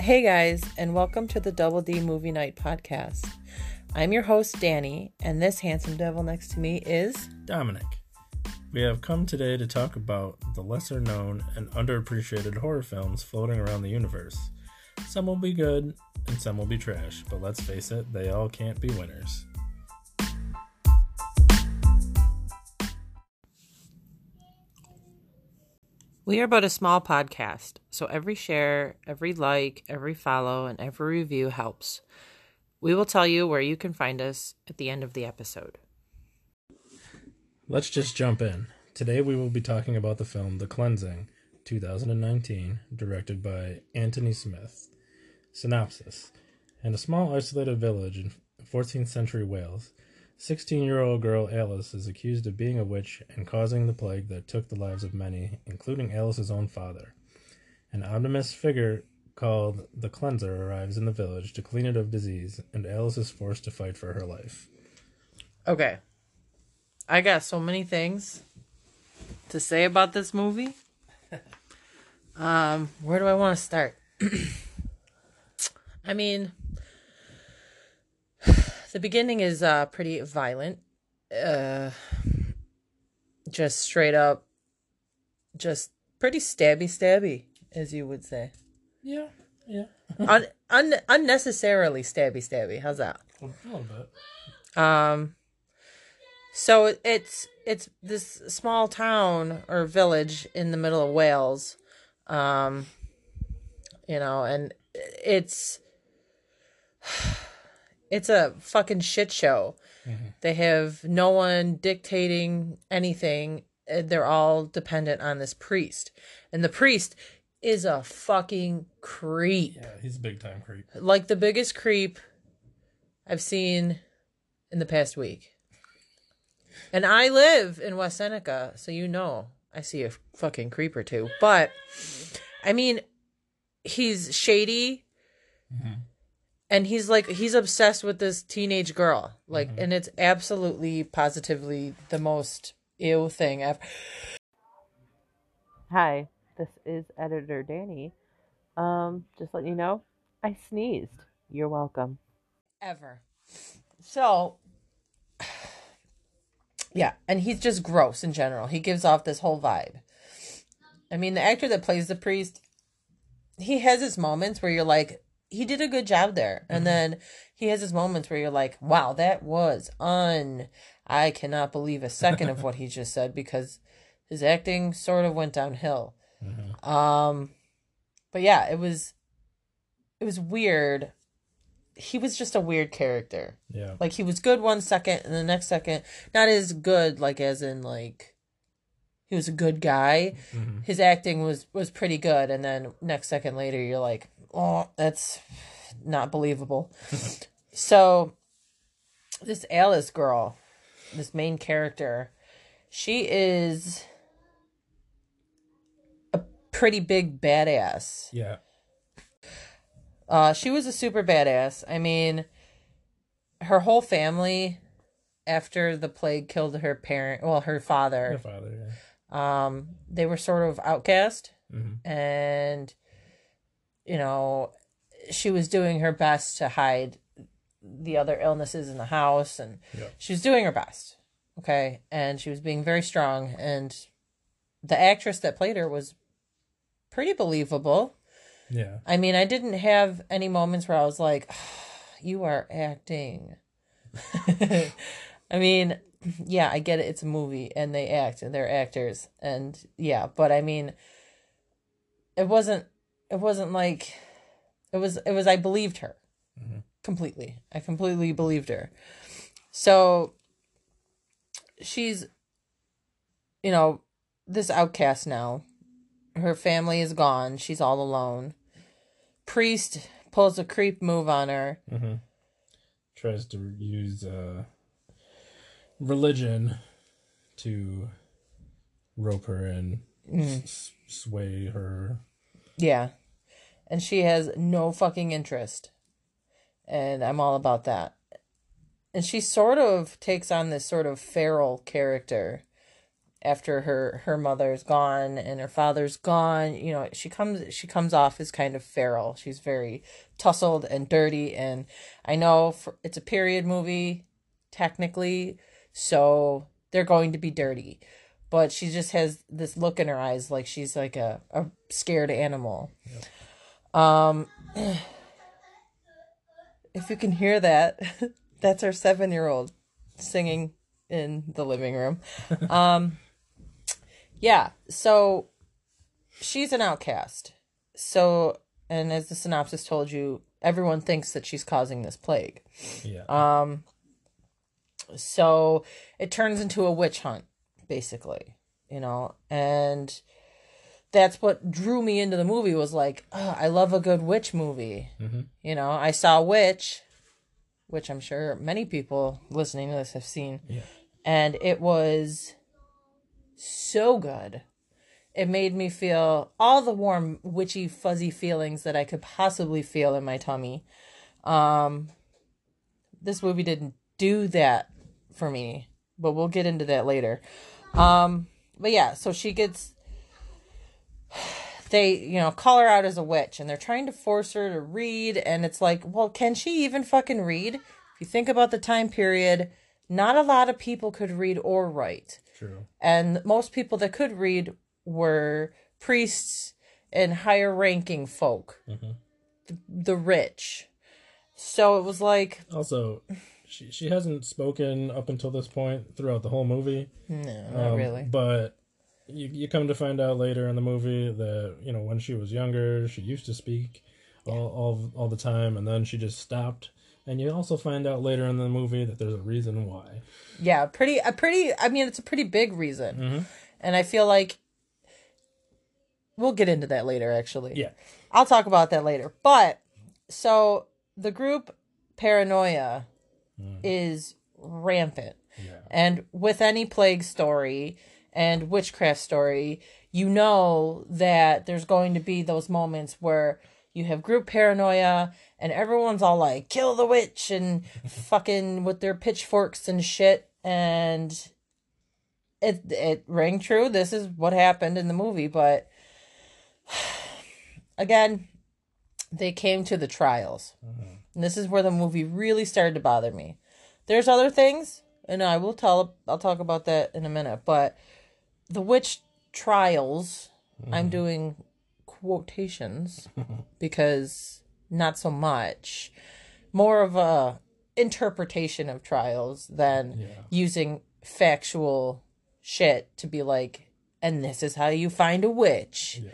Hey guys, and welcome to the Double D Movie Night podcast. I'm your host, Danny, and this handsome devil next to me is. Dominic. We have come today to talk about the lesser known and underappreciated horror films floating around the universe. Some will be good and some will be trash, but let's face it, they all can't be winners. We are but a small podcast, so every share, every like, every follow, and every review helps. We will tell you where you can find us at the end of the episode. Let's just jump in. Today we will be talking about the film The Cleansing, 2019, directed by Anthony Smith. Synopsis In a small isolated village in 14th century Wales, 16 year old girl Alice is accused of being a witch and causing the plague that took the lives of many, including Alice's own father. An ominous figure called the Cleanser arrives in the village to clean it of disease, and Alice is forced to fight for her life. Okay. I got so many things to say about this movie. um, where do I want to start? I mean, the beginning is uh pretty violent. Uh just straight up just pretty stabby stabby as you would say. Yeah, yeah. un, un, unnecessarily stabby stabby. How's that? A little bit. Um so it's it's this small town or village in the middle of Wales. Um you know, and it's it's a fucking shit show. They have no one dictating anything. Uh, They're all dependent on this priest. And the priest is a fucking creep. Yeah, he's a big time creep. Like the biggest creep I've seen in the past week. And I live in West Seneca, so you know I see a fucking creep or two. But I mean, he's shady and he's like he's obsessed with this teenage girl like and it's absolutely positively the most ew thing ever. Hi this is editor danny. Um just letting you know i sneezed. You're welcome. Ever. So yeah and he's just gross in general. He gives off this whole vibe. I mean the actor that plays the priest he has his moments where you're like he did a good job there. And then he has his moments where you're like wow that was un i cannot believe a second of what he just said because his acting sort of went downhill. Um but yeah it was it was weird. He was just a weird character. Yeah. like he was good one second and the next second not as good like as in like he was a good guy. Mhm. his acting was was pretty good. And then next second later you're like oh that's not believable so this alice girl this main character she is a pretty big badass Yeah. uh, she was a super badass. I mean, her whole family, after the plague killed her parent, well, her father. Her father, yeah. um, they were sort of outcast, Mhm. and you know, she was doing her best to hide the other illnesses in the house, and Yeah. she was doing her best. Okay, and she was being very strong, and the actress that played her was pretty believable. Yeah. I mean, I didn't have any moments where I was like, ah, you are acting. I mean, yeah, I get it. It's a movie and they act and they're actors. And yeah, but I mean, it wasn't, it wasn't like, it was, it was, I believed her completely. I completely believed her. So she's, you know, this outcast now. Her family is gone. She's all alone. Priest pulls a creep move on her. hmm Tries to use uh, religion to rope her and s- sway her. Yeah. And she has no fucking interest. And I'm all about that. And she sort of takes on this sort of feral character after her her mother's gone and her father's gone. You know she comes she comes off as kind of feral. She's very tussled and dirty. And i know for, it's a period movie technically so they're going to be dirty. But she just has this look in her eyes like she's like a, a scared animal um if you can hear that that's our seven year old singing in the living room um yeah, so she's an outcast. So, and as the synopsis told you, everyone thinks that she's causing this plague. Yeah. Um, so it turns into a witch hunt, basically, you know, and that's what drew me into the movie was like, oh, I love a good witch movie. Mhm. You know, I saw Witch, which I'm sure many people listening to this have seen, Yeah. and it was so good. It made me feel all the warm, witchy, fuzzy feelings that I could possibly feel in my tummy. Um, this movie didn't do that for me, but we'll get into that later. Um, but yeah, so she gets they you know call her out as a witch and they're trying to force her to read and it's like well can she even fucking read if you think about the time period not a lot of people could read or write True. and most people that could read were priests and higher ranking folk Mhm. the, the rich so it was like Also, she she hasn't spoken up until this point throughout the whole movie. no not Um, really But you you come to find out later in the movie that you know when she was younger, she used to speak all all all the time, and then she just stopped. And you also find out later in the movie that there's a reason why. yeah pretty a pretty i mean it's a pretty big reason Mhm. and i feel like we'll get into that later actually Yeah. I'll talk about that later. But so the group paranoia is rampant. Yeah. And with any plague story and witchcraft story, you know that there's going to be those moments where you have group paranoia and everyone's all like kill the witch and fucking with their pitchforks and shit and it it rang true. This is what happened in the movie, but again, they came to the trials. Mm-hmm. And this is where the movie really started to bother me. There's other things, and I will tell I'll talk about that in a minute, but the witch trials, I'm doing quotations because not so much. More of a interpretation of trials than Yeah. using factual shit to be like, and this is how you find a witch. Yeah.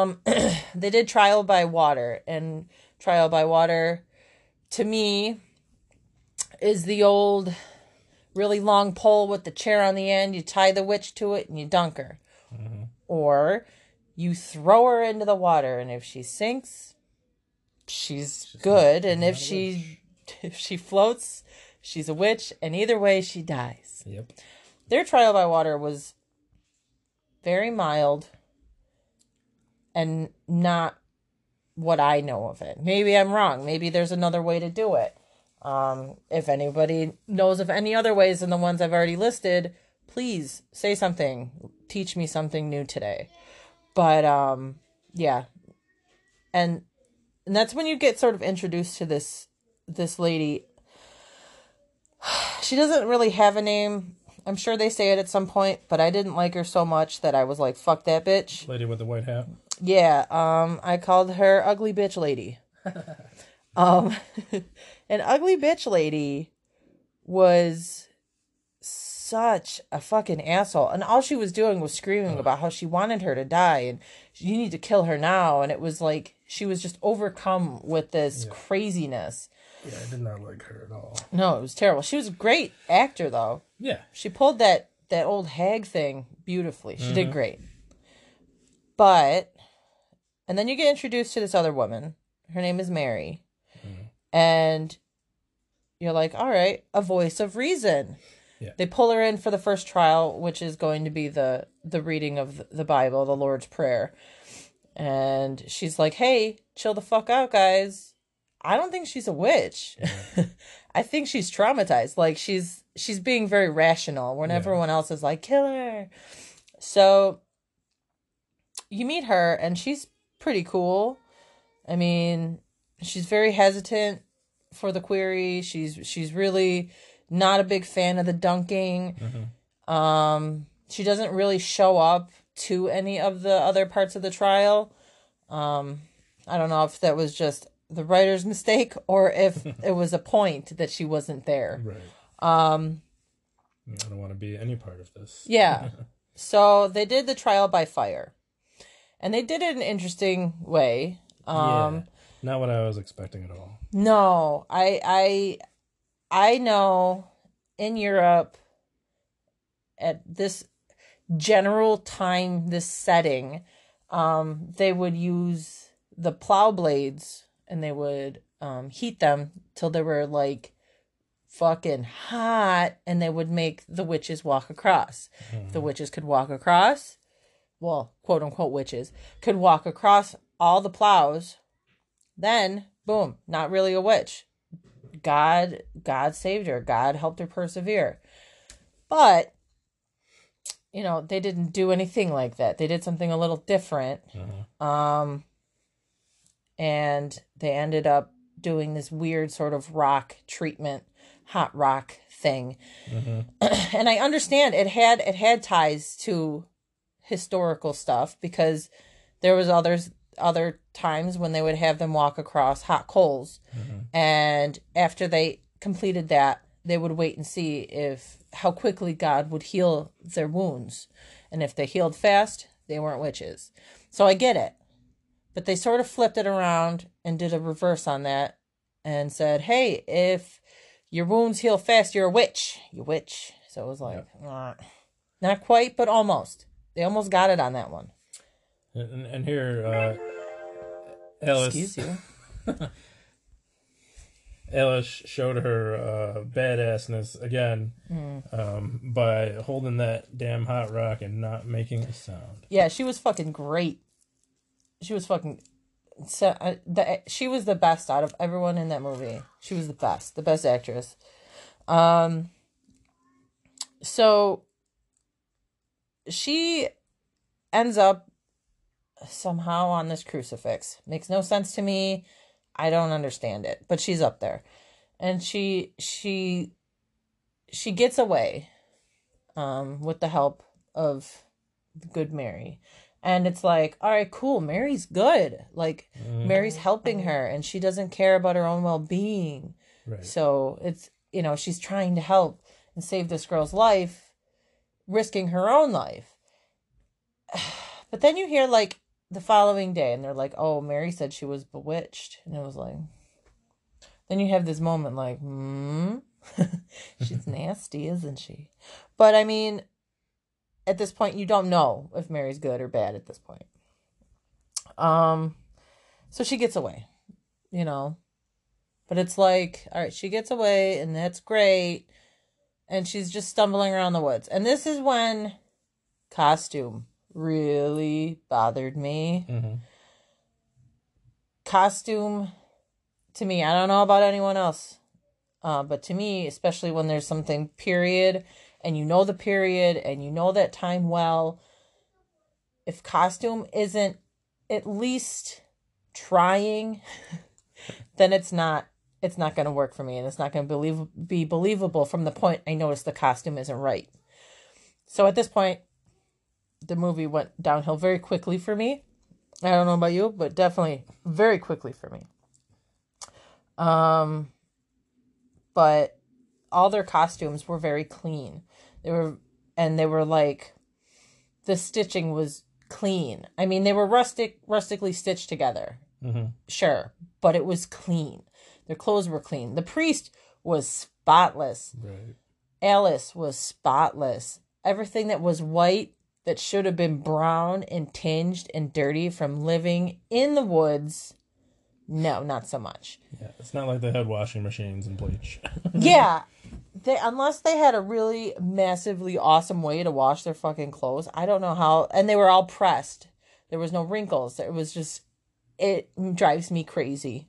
Um, they did trial by water, and trial by water, to me, is the old, really long pole with the chair on the end. You tie the witch to it and you dunk her, or you throw her into the water, and if she sinks, she's, good, and if she if she floats, she's a witch, and either way, she dies Yep. their trial by water was very mild and not what I know of it. Maybe I'm wrong. Maybe there's another way to do it. Um, if anybody knows of any other ways than the ones I've already listed, please say something. Teach me something new today. But um, yeah, and and that's when you get sort of introduced to this this lady. She doesn't really have a name. I'm sure they say it at some point, but I didn't like her so much that I was like, "Fuck that bitch." Lady with the white hat. Yeah, um, I called her ugly bitch lady. um, an ugly bitch lady was such a fucking asshole, and all she was doing was screaming about how she wanted her to die and you need to kill her now, and it was like she was just overcome with this craziness. Yeah, I did not like her at all. No, it was terrible. She was a great actor though. Yeah. She pulled that that old hag thing beautifully. She did great. But and then you get introduced to this other woman. Her name is Mary. And you're like, "All right, a voice of reason." Yeah. They pull her in for the first trial, which is going to be the the reading of the Bible, the Lord's prayer. And she's like, "Hey, chill the fuck out, guys. I don't think she's a witch. I think she's traumatized. Like she's she's being very rational when Yeah. everyone else is like kill her. So you meet her and she's pretty cool. I mean, she's very hesitant for the query. She's she's really not a big fan of the dunking. Mhm. Um, she doesn't really show up to any of the other parts of the trial. Um, I don't know if that was just the writer's mistake or if it was a point that she wasn't there. Right. Um, I don't want to be any part of this. yeah. So they did the trial by fire. And they did it in an interesting way. Um yeah. Not what I was expecting at all. no, I I I know in Europe at this general time this setting um they would use the plow blades and they would um heat them till they were like fucking hot and they would make the witches walk across the witches could walk across well quote unquote witches could walk across all the plows then boom not really a witch. God god saved her. God helped her persevere. But you know they didn't do anything like that. They did something a little different. Uh-huh. um and they ended up doing this weird sort of rock treatment hot rock thing. Mhm. and i understand it had it had ties to historical stuff because there was others other times when they would have them walk across hot coals. Mhm. and after they completed that they would wait and see if how quickly god would heal their wounds. And if they healed fast they weren't witches. So i get it. But they sort of flipped it around and did a reverse on that and said hey if your wounds heal fast you're a witch. You witch. So it was like not quite but almost. They almost got it on that one. And, and here, uh, Alice, excuse you Alice showed her uh, badassness again Hmm. um, by holding that damn hot rock and not making a sound. Yeah, she was fucking great. She was fucking. So, uh, the, she was the best out of everyone in that movie. She was the best, the best actress. Um. So. She ends up somehow on this crucifix. Makes no sense to me. I don't understand it, but she's up there, and she she she gets away, um, with the help of good Mary. And it's like, all right, cool. Mary's good. Like, Mary's helping her and she doesn't care about her own well being. Right. So it's, you know, she's trying to help and save this girl's life, risking her own life. But then you hear, like, the following day and they're like, oh, Mary said she was bewitched. And it was like, then you have this moment like, hmm, she's nasty, isn't she? But I mean, at this point you don't know if Mary's good or bad at this point. Um so she gets away, you know. But it's like, all right, she gets away and that's great. And she's just stumbling around the woods. And this is when costume really bothered me. hmm Costume to me, I don't know about anyone else. Uh, but to me, especially when there's something period and you know the period and you know that time well, if costume isn't at least trying, then it's not it's not going to work for me and it's not going to believe be believable from the point I notice the costume isn't right. So at this point, the movie went downhill very quickly for me. I don't know about you, but definitely very quickly for me. Um but all their costumes were very clean. They were and they were like the stitching was clean. I mean, they were rustic rustically stitched together. hmm Sure, but it was clean. Their clothes were clean. The priest was spotless. Right. Alice was spotless. Everything that was white that should have been brown and tinged and dirty from living in the woods. No, not so much. Yeah. It's not like they had washing machines and bleach. yeah. They unless they had a really massively awesome way to wash their fucking clothes. I don't know how and they were all pressed. There was no wrinkles. It was just it drives me crazy.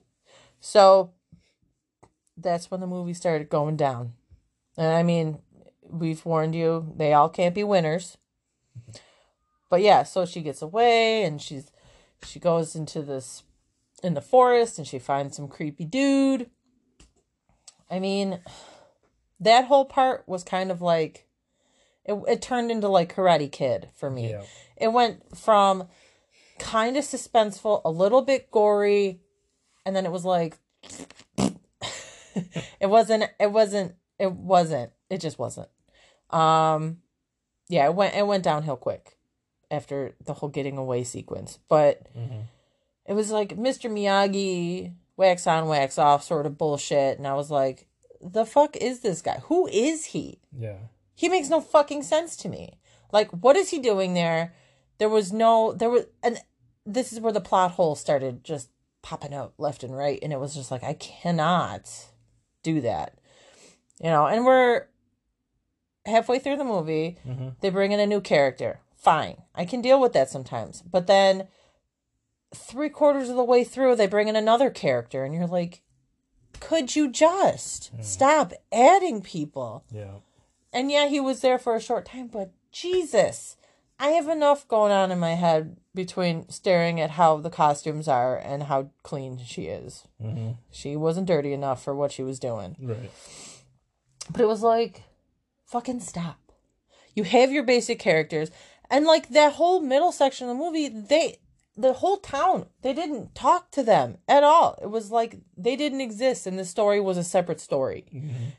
So that's when the movie started going down. And I mean, we've warned you, they all can't be winners. But yeah, so she gets away and she's she goes into this in the forest and she finds some creepy dude. I mean, that whole part was kind of like it, it turned into like Karate Kid for me. Yeah. It went from kind of suspenseful, a little bit gory, and then it was like it wasn't it wasn't it wasn't it just wasn't. Um yeah, it went it went downhill quick after the whole getting away sequence. But Mhm. it was like Mr. Miyagi wax on, wax off sort of bullshit. And I was like, the fuck is this guy? Who is he? Yeah. He makes no fucking sense to me. Like, what is he doing there? There was no, there was, and this is where the plot hole started just popping out left and right. And it was just like, I cannot do that. You know, and we're halfway through the movie. Mhm. They bring in a new character. Fine. I can deal with that sometimes. But then three quarters of the way through, they bring in another character. And you're like, could you just stop adding people? Yeah. And yeah, he was there for a short time, but Jesus, I have enough going on in my head between staring at how the costumes are and how clean she is. hmm She wasn't dirty enough for what she was doing. Right. But it was like, fucking stop. You have your basic characters, and like that whole middle section of the movie, they, the whole town, they didn't talk to them at all. It was like they didn't exist, and the story was a separate story.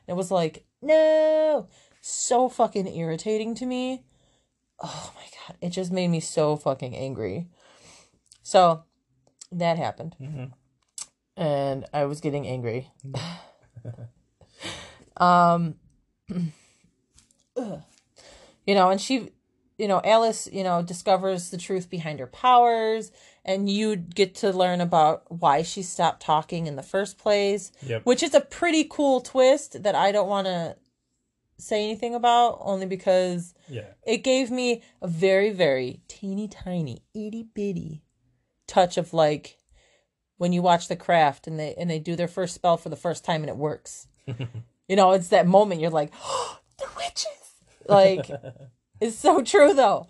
It was like, no, so fucking irritating to me. Oh my god, it just made me so fucking angry. So that happened, Mhm. and I was getting angry. um, ugh. you know, and she, you know, Alice, you know, discovers the truth behind her powers, and you get to learn about why she stopped talking in the first place Yep. which is a pretty cool twist that I don't want to say anything about only because Yeah. it gave me a very very teeny tiny itty bitty touch of like when you watch the craft and they and they do their first spell for the first time and it works you know it's that moment you're like oh, the witches like it's so true though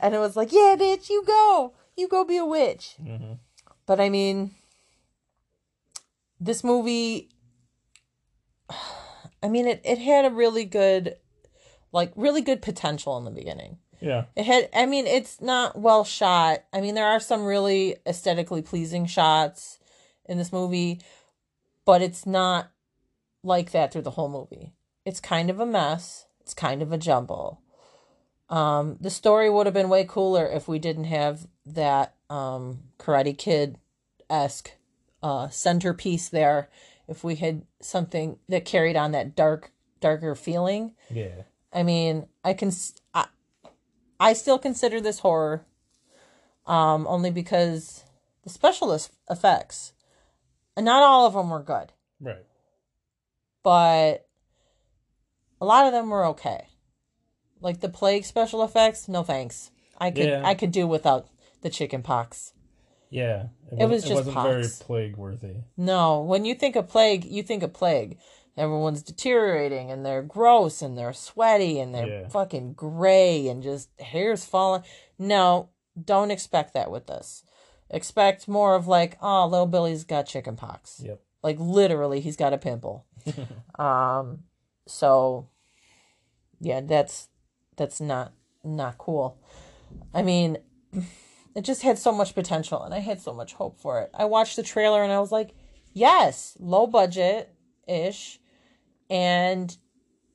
and it was like yeah bitch you go you go be a witch hmm but I mean, this movie, I mean, it, it had a really good, like, really good potential in the beginning. Yeah. It had, I mean, it's not well shot. I mean, there are some really aesthetically pleasing shots in this movie, but it's not like that through the whole movie. It's kind of a mess, it's kind of a jumble. Um, the story would have been way cooler if we didn't have that um, Karate Kid esque uh, centerpiece there. If we had something that carried on that dark, darker feeling. Yeah. I mean, I can, I, I still consider this horror, um, only because the specialist effects, and not all of them were good, Right. but a lot of them were okay. Like the plague special effects, no thanks. I could, Yeah. I could do without the chicken pox. Yeah. It was wasn't- just wasn't very plague worthy. No, when you think of plague, you think of plague. Everyone's deteriorating and they're gross and they're sweaty and they're Yeah. fucking gray and just hair's falling. No, don't expect that with this. Expect more of like, oh, little Billy's got chicken pox. Yep. Like literally, he's got a pimple. um, so yeah, that's that's not not cool. I mean, it just had so much potential and I had so much hope for it. I watched the trailer and I was like, yes, low budget ish and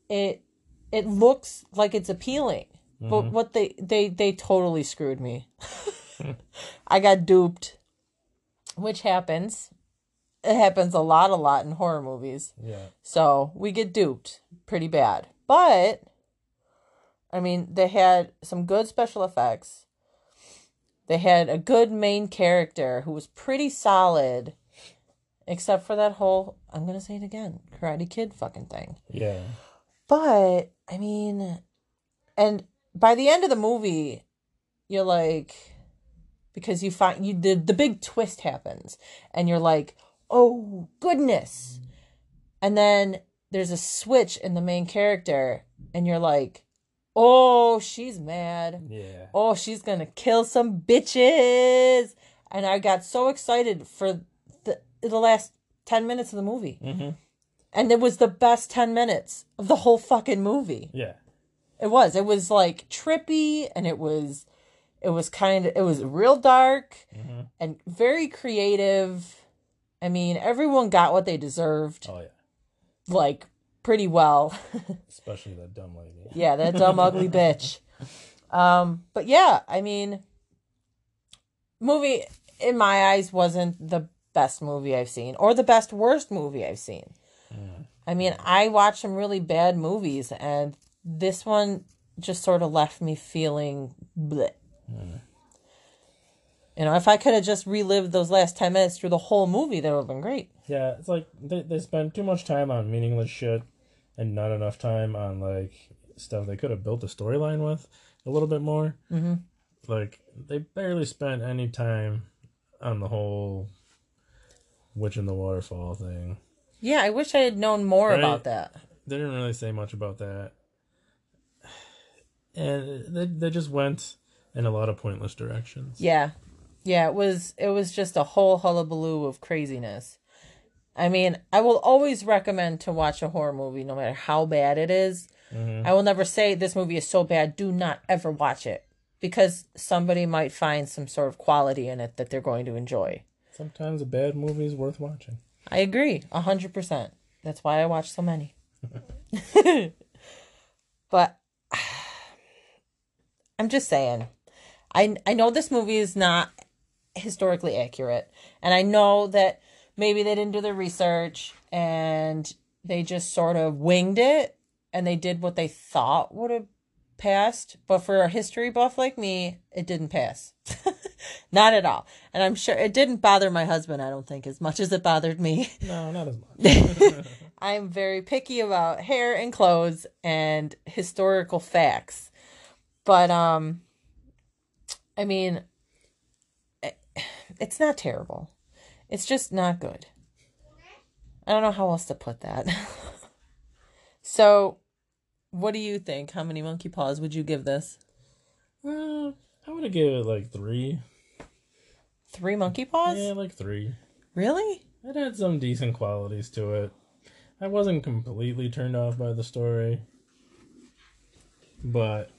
it it looks like it's appealing. But mm-hmm. what they they they totally screwed me. I got duped. Which happens. It happens a lot a lot in horror movies. Yeah. So we get duped pretty bad. But I mean, they had some good special effects. They had a good main character who was pretty solid, except for that whole I'm gonna say it again, Karate Kid fucking thing. Yeah. But I mean, and by the end of the movie, you're like, because you find you the the big twist happens, and you're like, oh goodness, And then there's a switch in the main character, and you're like, oh, she's mad. Yeah. Oh, she's gonna kill some bitches. And I got so excited for the the last ten minutes of the movie. Mm-hmm. And it was the best ten minutes of the whole fucking movie. Yeah. It was. It was like trippy and it was it was kind of it was real dark Mm-hmm. and very creative. I mean, everyone got what they deserved Oh yeah. like pretty well. Especially that dumb lady. yeah, that dumb ugly bitch. Um, but yeah, I mean movie in my eyes wasn't the best movie I've seen or the best worst movie I've seen. Mm. I mean, mm. I watched some really bad movies and this one just sort of left me feeling bleh. Mm. You know, if I could have just relived those last 10 minutes through the whole movie, that would have been great. Yeah, it's like they they spend too much time on meaningless shit and not enough time on like stuff they could have built a storyline with a little bit more. Mhm. Like they barely spent any time on the whole witch in the waterfall thing. Yeah, I wish I had known more Right. about that. They didn't really say much about that, and they they just went in a lot of pointless directions. Yeah. Yeah, it was it was just a whole hullabaloo of craziness. I mean, I will always recommend to watch a horror movie no matter how bad it is. Mhm. I will never say this movie is so bad, do not ever watch it because somebody might find some sort of quality in it that they're going to enjoy. Sometimes a bad movie is worth watching. I agree, a hundred percent. That's why I watch so many. but I'm just saying, I I know this movie is not historically accurate, and I know that maybe they didn't do the research and they just sort of winged it, and they did what they thought would have passed. But for a history buff like me, it didn't pass. not at all. And I'm sure it didn't bother my husband, I don't think, as much as it bothered me. No, not as much. I'm very picky about hair and clothes and historical facts. But um I mean it's not terrible. It's just not good. I don't know how else to put that. so what do you think? How many monkey paws would you give this? Uh, I would have given it like three. 3 monkey paws? Yeah, like three. Really? It had some decent qualities to it. I wasn't completely turned off by the story. But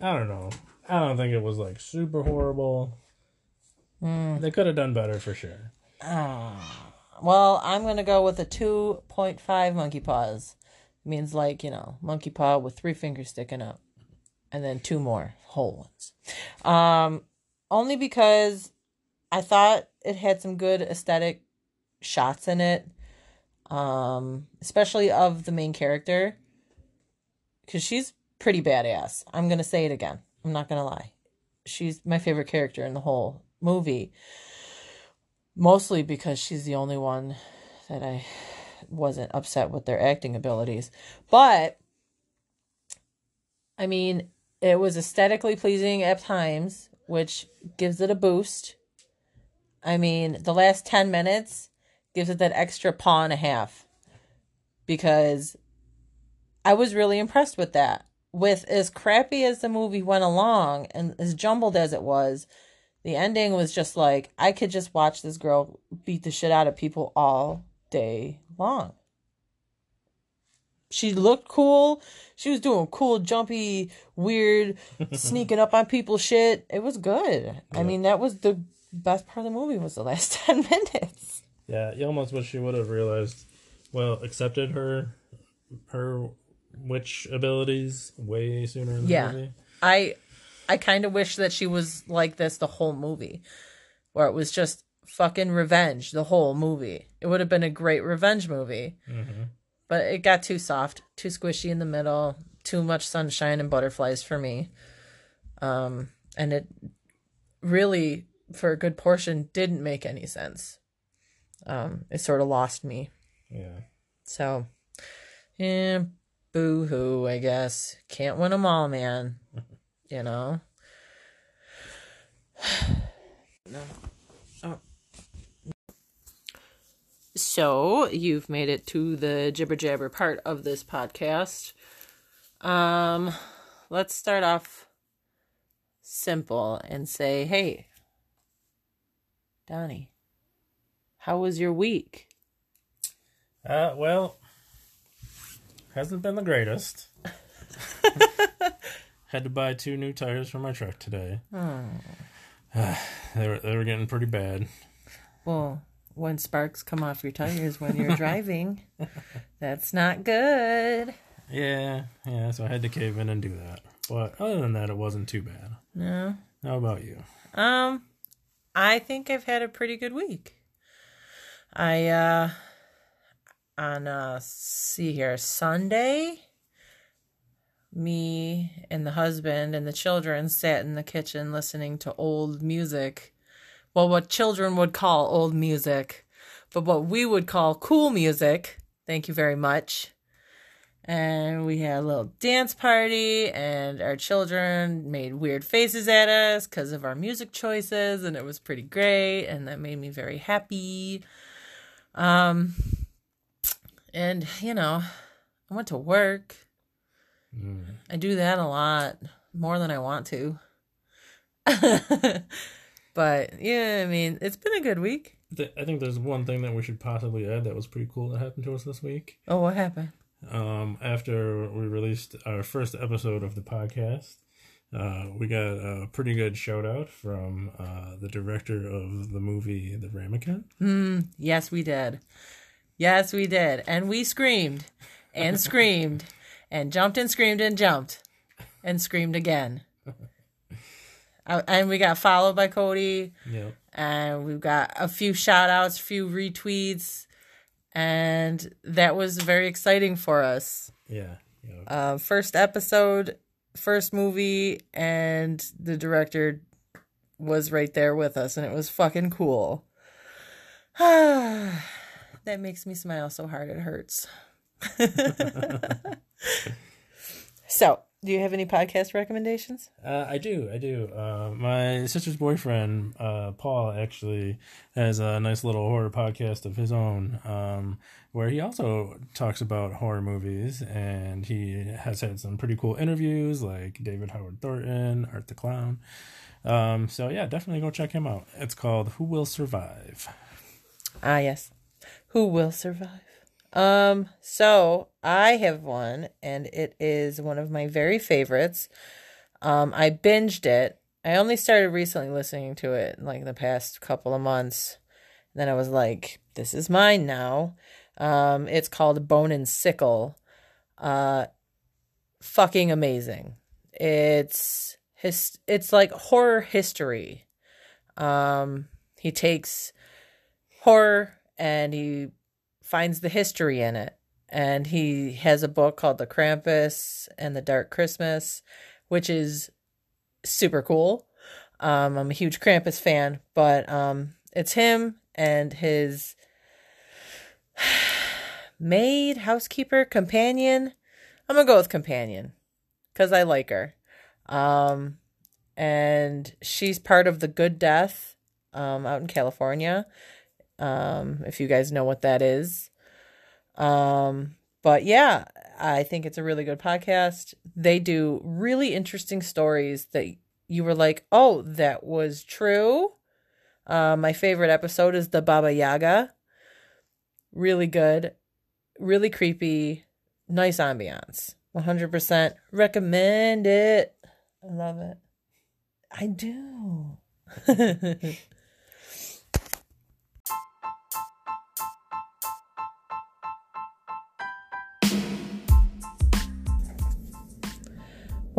I don't know. I don't think it was like super horrible. They could have done better for sure. Well, I'm gonna go with a two point five monkey paws. means like you know monkey paw with three fingers sticking up, and then two more whole ones. Um, only because I thought it had some good aesthetic shots in it, um, especially of the main character, because she's pretty badass. I'm gonna say it again. I'm not gonna lie. She's my favorite character in the whole movie mostly because she's the only one that I wasn't upset with their acting abilities. But I mean, it was aesthetically pleasing at times, which gives it a boost. I mean, the last 10 minutes gives it that extra paw and a half because I was really impressed with that. With as crappy as the movie went along and as jumbled as it was, the ending was just like I could just watch this girl beat the shit out of people all day long. She looked cool. She was doing cool, jumpy, weird, sneaking up on people shit. It was good. I mean, that was the best part of the movie was the last 10 minutes. Yeah, you almost wish she would have realized, well, accepted her her witch abilities way sooner in the Yeah. movie. I I kind of wish that she was like this the whole movie, where it was just fucking revenge the whole movie. It would have been a great revenge movie, but it got too soft, too squishy in the middle, too much sunshine and butterflies for me. Um, and it really, for a good portion, didn't make any sense. Um, it sort of lost me. Yeah. So, yeah, boo hoo, I guess. Can't win them all, man. You know? no. Oh. So, you've made it to the jibber jabber part of this podcast. Um, let's start off simple and say, hey, Donnie, how was your week? Uh, well, hasn't been the greatest. Had to buy two new tires for my truck today. they were they were getting pretty bad. Well, when sparks come off your tires when you're driving, that's not good. Yeah, yeah. So I had to cave in and do that. But other than that, it wasn't too bad. No. How about you? Um, I think I've had a pretty good week. I uh on uh see here Sunday me and the husband and the children sat in the kitchen listening to old music. Well, what children would call old music, but what we would call cool music. Thank you very much. And we had a little dance party, and our children made weird faces at us because of our music choices, and it was pretty great, and that made me very happy. Um, and you know, I went to work. I do that a lot more than I want to. but yeah, I mean, it's been a good week. I think there's one thing that we should possibly add that was pretty cool that happened to us this week. Oh, what happened? Um, after we released our first episode of the podcast, uh, we got a pretty good shout out from uh, the director of the movie The Ramekin. Mm, yes, we did. Yes, we did. And we screamed and screamed and jumped and screamed and jumped and screamed again. And we got followed by Cody. Yep. and we've got a few shout outs, a few retweets, and that was very exciting for us. Yeah. Yep. Uh, first episode, first movie, and the director was right there with us, and it was fucking cool. that makes me smile so hard it hurts. So, do you have any podcast recommendations? Uh, I do, I do. Uh, my sister's boyfriend, uh, Paul, actually has a nice little horror podcast of his own, um, where he also talks about horror movies, and he has had some pretty cool interviews, like David Howard Thornton, Art the Clown. Um, so yeah, definitely go check him out. It's called Who Will Survive. Ah, yes. Who will survive? Um, so I have one, and it is one of my very favorites. Um, I binged it. I only started recently listening to it, like the past couple of months. then I was like, "This is mine now." Um, it's called Bone and Sickle. Uh, fucking amazing. It's his. It's like horror history. Um, he takes horror and he finds the history in it. And he has a book called The Krampus and the Dark Christmas, which is super cool. Um, I'm a huge Krampus fan, but um, it's him and his maid, housekeeper, companion. I'm gonna go with companion because I like her. Um, and she's part of the Good Death um, out in California um, if you guys know what that is. Um, but yeah, I think it's a really good podcast. They do really interesting stories that you were like, oh, that was true. Uh, my favorite episode is the Baba Yaga. Really good, really creepy, nice ambiance. 100% recommend it. I love it. I do.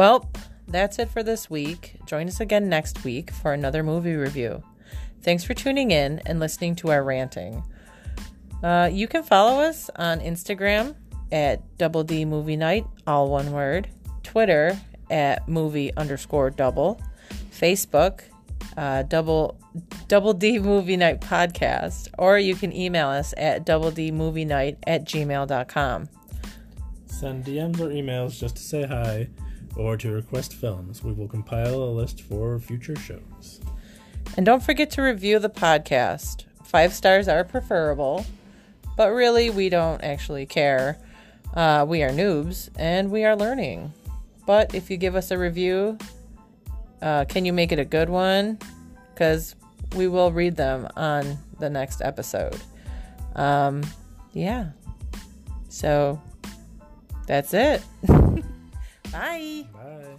Well, that's it for this week. Join us again next week for another movie review. Thanks for tuning in and listening to our ranting. Uh, you can follow us on Instagram at Double D Movie Night, all one word, Twitter at movie underscore double, Facebook, uh, double double D Movie Night Podcast, or you can email us at double D Movie Night at gmail.com. Send DMs or emails just to say hi or to request films. We will compile a list for future shows. And don't forget to review the podcast. Five stars are preferable. but really, we don't actually care. Uh, we are noobs and we are learning. But if you give us a review, uh, can you make it a good one? Because we will read them on the next episode. Um, yeah. So that's it. Bye. Bye.